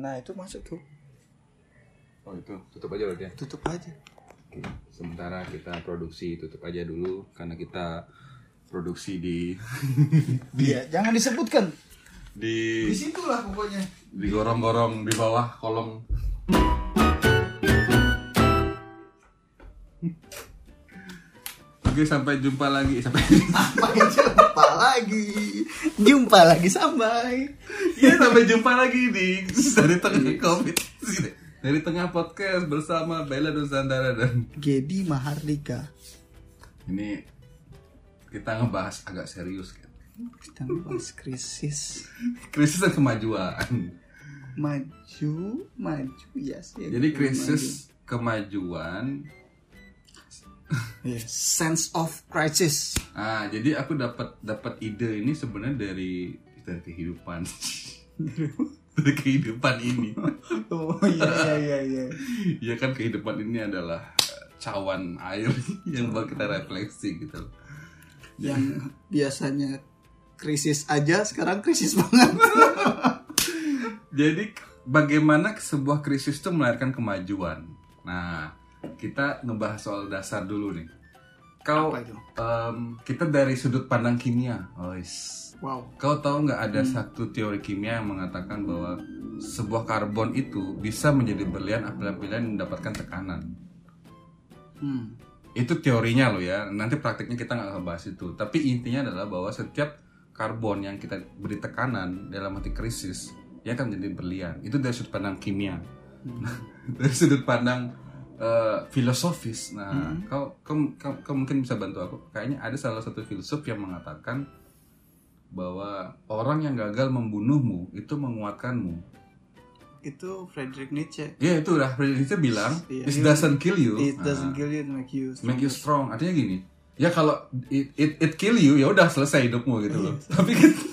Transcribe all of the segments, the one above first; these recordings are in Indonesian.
Nah itu masuk tuh. Oh itu tutup aja berarti ya. Tutup aja. Oke. Sementara kita produksi tutup aja dulu karena kita produksi di Iya, jangan disebutkan. di Di situlah pokoknya. di gorong-gorong di bawah kolong. Oke sampai jumpa lagi sampai Sampai jumpa lagi. Jumpa lagi sampai. ya sampai jumpa lagi di dari tengah covid dari tengah podcast bersama Bella Nusantara dan Gedi Mahardika. ini kita ngebahas agak serius kan Kita bahas krisis. krisis dan kemajuan Maju, maju, yes. ya, jadi maju. krisis kemajuan Yes, Sense of crisis. ah jadi aku dapat dapat ide ini sebenarnya dari dari kehidupan dari kehidupan ini Oh iya iya iya iya. ya kan kehidupan ini adalah eh, cawan air yang buat kita refleksi gitu. Yang biasanya krisis aja sekarang krisis banget. Jadi bagaimana sebuah krisis itu melahirkan kemajuan? Nah, kita ngebahas soal dasar dulu nih. Kau, em, kita dari sudut pandang kimia, Ois. Wow. Kau tahu nggak ada satu teori kimia yang mengatakan bahwa sebuah karbon itu bisa menjadi berlian apabila mendapatkan tekanan. Hmm. Itu teorinya loh ya. Nanti praktiknya kita nggak ngebahas itu. Tapi intinya adalah bahwa setiap karbon yang kita beri tekanan dalam arti krisis, dia akan menjadi berlian. Itu dari sudut pandang kimia. dari sudut pandang eh, filosofis. Nah, kau, kau, kau, kau mungkin bisa bantu aku. Kayaknya ada salah satu filsuf yang mengatakan bahwa orang yang gagal membunuhmu itu menguatkanmu. Itu Friedrich Nietzsche. Ya itu udah Friedrich Nietzsche bilang, Iya. it doesn't kill you. It Nah, doesn't kill you, it make you strong. make you strong artinya gini ya kalau it, it, it kill you ya udah selesai hidupmu gitu loh tapi ket-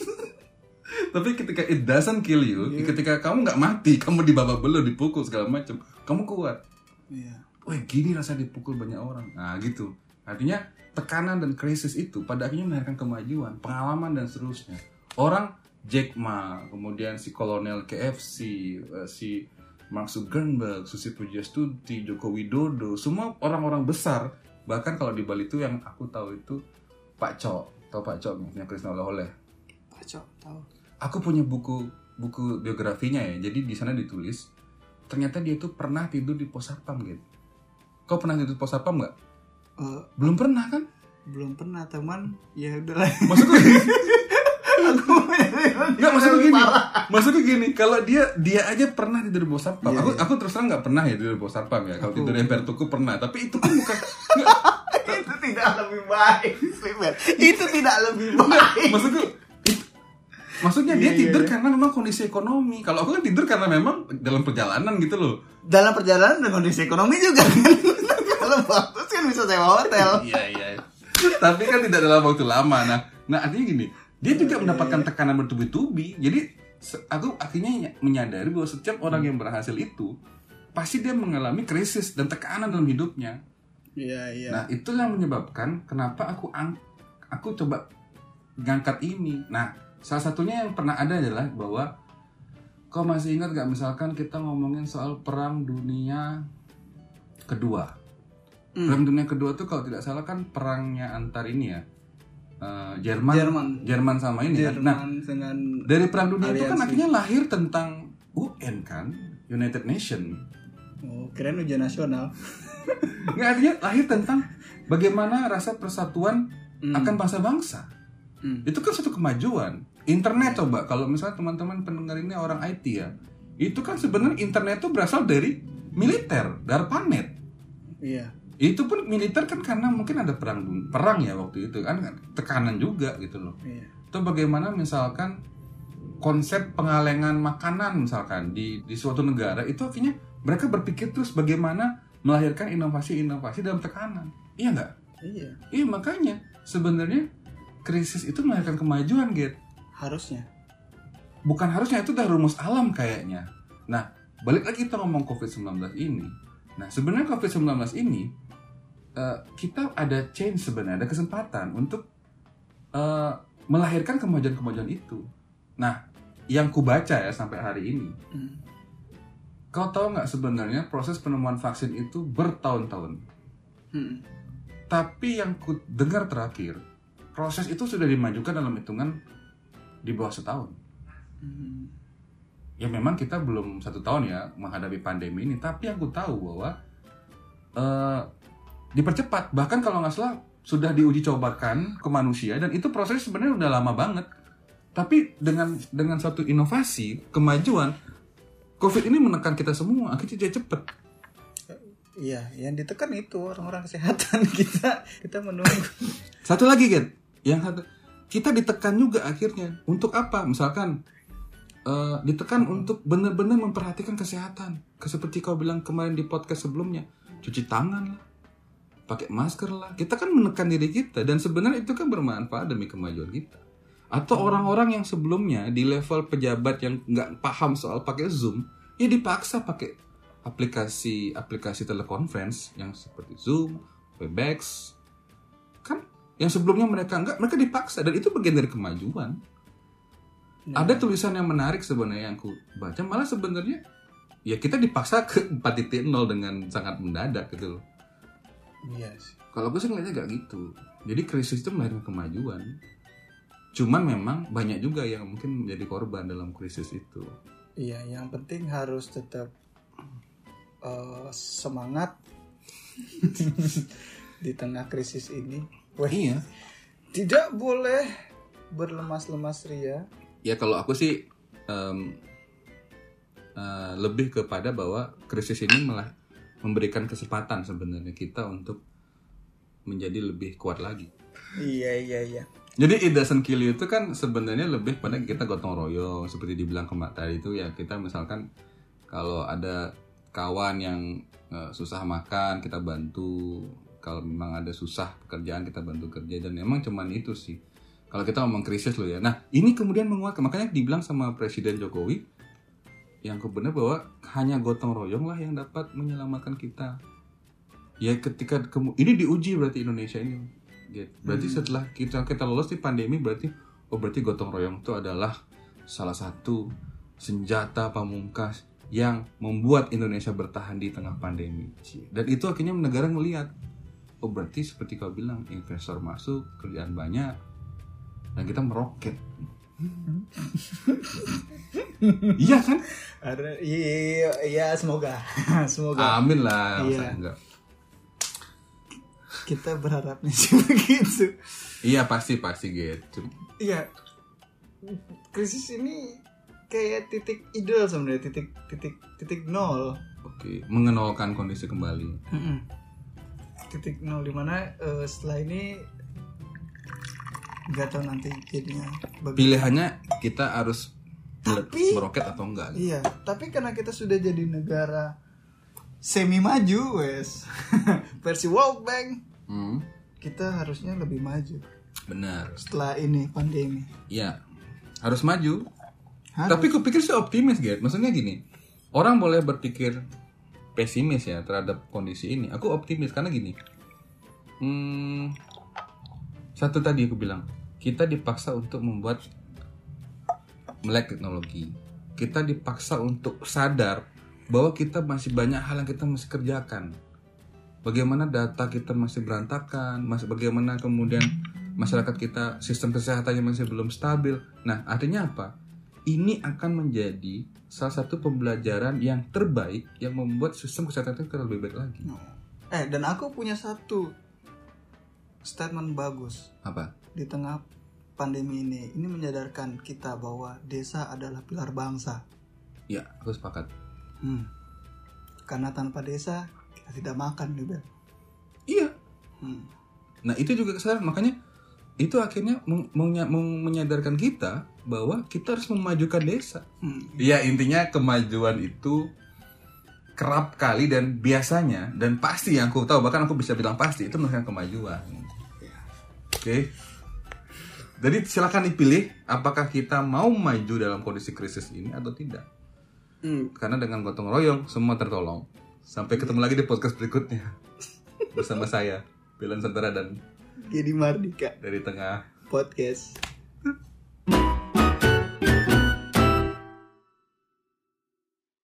tapi ketika it doesn't kill you ketika kamu nggak mati kamu dibawa belur dipukul segala macam kamu kuat Iya. wah gini rasa dipukul banyak orang nah gitu artinya tekanan dan krisis itu pada akhirnya melahirkan kemajuan pengalaman dan seterusnya orang Jack Ma kemudian si kolonel KFC eh, si Mark Zuckerberg, Susi Pujastuti, Joko Widodo, semua orang-orang besar. Bahkan kalau di Bali itu yang aku tahu itu Pak Cok, tahu Pak Cok yang Krisna oleh-oleh. Pacok, tahu. Aku punya buku buku biografinya ya. Jadi di sana ditulis ternyata dia itu pernah tidur di pos satpam gitu. Kau pernah tidur di pos satpam nggak? Eh, Belum pernah kan? belum pernah teman. Ya udahlah. Maksudku Enggak maksudku gini. Maksudku gini, kalau dia dia aja pernah tidur di bawah satpam. Iya, aku iya. aku terus terang nggak pernah ya tidur di bawah satpam ya. Kalau tidur di emper tuku pernah, tapi itu kan bukan itu tidak lebih baik. Itu tidak lebih baik. maksudku maksudnya dia Iya, iya, tidur iya. karena memang kondisi ekonomi. Kalau aku kan tidur karena memang dalam perjalanan gitu loh. Dalam perjalanan dan kondisi ekonomi juga kan. Kalau bagus kan bisa sewa hotel. Iya iya. Tapi kan tidak dalam waktu lama. Nah, nah artinya gini, dia juga mendapatkan tekanan bertubi-tubi. Jadi aku akhirnya ny- menyadari bahwa setiap orang yang berhasil itu pasti dia mengalami krisis dan tekanan dalam hidupnya. Iya, iya. Nah, itu yang menyebabkan kenapa aku ang aku coba ngangkat ini. Nah, salah satunya yang pernah ada adalah bahwa kau masih ingat gak misalkan kita ngomongin soal perang dunia kedua. Hmm. Perang dunia kedua tuh kalau tidak salah kan perangnya antar ini ya. eh, Jerman, Jerman. Jerman sama ini kan. Nah, Jerman dengan dari perang dunia itu kan Aliansi. akhirnya lahir tentang UN kan, United Nation. oh, keren ujian nasional. Nggak artinya lahir tentang bagaimana rasa persatuan Hmm. akan bangsa-bangsa. Hmm. Itu kan suatu kemajuan. Internet coba kalau misalnya teman-teman pendengar ini orang IT ya, itu kan sebenarnya internet itu berasal dari militer, dari planet. Iya. Itu pun militer kan karena mungkin ada perang perang ya waktu itu kan tekanan juga gitu loh. Iya. Itu bagaimana misalkan konsep pengalengan makanan misalkan di di suatu negara itu akhirnya mereka berpikir terus bagaimana melahirkan inovasi-inovasi dalam tekanan. Iya nggak? Iya. Iya makanya sebenarnya krisis itu melahirkan kemajuan, Get. Harusnya. Bukan harusnya itu udah rumus alam kayaknya. Nah, balik lagi kita ngomong COVID-19 ini. Nah, sebenarnya COVID-19 ini eh, kita ada change sebenarnya, ada kesempatan untuk eh, melahirkan kemajuan-kemajuan itu. Nah, yang ku baca ya sampai hari ini, Hmm. kau tahu nggak sebenarnya proses penemuan vaksin itu bertahun-tahun. Hmm. Tapi yang ku dengar terakhir, proses itu sudah dimajukan dalam hitungan di bawah setahun. Hmm. Ya memang kita belum satu tahun ya menghadapi pandemi ini, tapi aku tahu bahwa eh, dipercepat. Bahkan kalau nggak salah sudah diuji cobakan ke manusia dan itu proses sebenarnya udah lama banget. Tapi dengan dengan satu inovasi, kemajuan, COVID ini menekan kita semua, akhirnya jadi cepet. Iya, yang ditekan itu orang-orang kesehatan kita kita menunggu. Satu lagi, Gen. Yang satu, kita ditekan juga akhirnya. Untuk apa? Misalkan eh, ditekan untuk benar-benar memperhatikan kesehatan. Seperti kau bilang kemarin di podcast sebelumnya, cuci tangan lah, pakai masker lah. Kita kan menekan diri kita dan sebenarnya itu kan bermanfaat demi kemajuan kita. Atau orang-orang yang sebelumnya di level pejabat yang nggak paham soal pakai Zoom, ya dipaksa pakai aplikasi-aplikasi teleconference yang seperti Zoom, Webex, yang sebelumnya mereka nggak, mereka dipaksa dan itu bagian dari kemajuan. Nah, Ada tulisan yang menarik sebenarnya yang ku baca malah sebenarnya ya kita dipaksa ke 4.0 dengan sangat mendadak gitu loh. Iya sih. Kalau gue sih ngeliatnya gak gitu. Jadi krisis itu melahirkan kemajuan. Cuman memang banyak juga yang mungkin menjadi korban dalam krisis itu. Iya, yang penting harus tetap eh, semangat di tengah krisis ini. Wah, Iya. tidak boleh berlemas-lemas ria. Ya kalau aku sih em, eh, lebih kepada bahwa krisis ini malah memberikan kesempatan sebenarnya kita untuk menjadi lebih kuat lagi. Iya, iya, iya. Jadi it doesn't kill you itu kan sebenarnya lebih pada kita gotong royong seperti dibilang kemarin tadi itu ya kita misalkan kalau ada kawan yang eh, susah makan kita bantu kalau memang ada susah pekerjaan kita bantu kerja. Dan emang cuman itu sih. Kalau kita ngomong krisis loh ya. Nah ini kemudian menguatkan. Makanya dibilang sama Presiden Jokowi yang kebenar bahwa hanya gotong royong lah yang dapat menyelamatkan kita. Ya ketika kemu- ini diuji berarti Indonesia ini. Berarti setelah kita kita lolos di pandemi berarti oh berarti gotong royong itu adalah salah satu senjata pamungkas yang membuat Indonesia bertahan di tengah pandemi. Dan itu akhirnya negara melihat oh berarti seperti kau bilang investor masuk, kerjaan banyak dan kita meroket. iya kan? Ada, iya, iya, semoga, semoga. Amin lah, Iya. enggak. Kita berharapnya sih begitu. Iya pasti pasti gitu. Iya, krisis ini kayak titik ideal sebenarnya, titik titik titik nol. Oke, mengenalkan kondisi kembali. Titik nol di mana eh, setelah ini nggak tahu nanti jadinya bagaimana. Pilihannya kita harus Tapi- meroket atau enggak. gitu. Iya, tapi karena kita sudah jadi negara semi maju, wes versi World Bank, Hmm, kita harusnya lebih maju benar. setelah ini pandemi. Iya, harus maju. Harus. Tapi kupikir sih optimis, Gert. Maksudnya gini, orang boleh berpikir pesimis ya terhadap kondisi ini. Aku optimis karena gini. Hmm, satu tadi aku bilang, kita dipaksa untuk membuat melek teknologi. Kita dipaksa untuk sadar bahwa kita masih banyak hal yang kita masih kerjakan. Bagaimana data kita masih berantakan, masih bagaimana kemudian masyarakat kita sistem kesehatannya masih belum stabil. Nah, artinya apa? Ini akan menjadi salah satu pembelajaran yang terbaik yang membuat sistem kesehatan kita lebih baik lagi. Eh, dan aku punya satu statement bagus Apa? di tengah pandemi ini. Ini menyadarkan kita bahwa desa adalah pilar bangsa. Ya, aku sepakat. Hmm. Karena tanpa desa kita tidak makan, nih, Bel. Iya. Hmm. Nah, itu juga kesalahan. Makanya itu akhirnya meng- meng- menyadarkan kita bahwa kita harus memajukan desa. Hmm. Ya intinya kemajuan itu kerap kali dan biasanya dan pasti yang aku tahu bahkan aku bisa bilang pasti itu melahirkan kemajuan. Oke. Jadi silakan dipilih apakah kita mau maju dalam kondisi krisis ini atau tidak. Hmm. Karena dengan gotong royong semua tertolong. Sampai ketemu lagi di podcast berikutnya bersama saya Bilan Santara dan Jadi Mardika dari tengah podcast.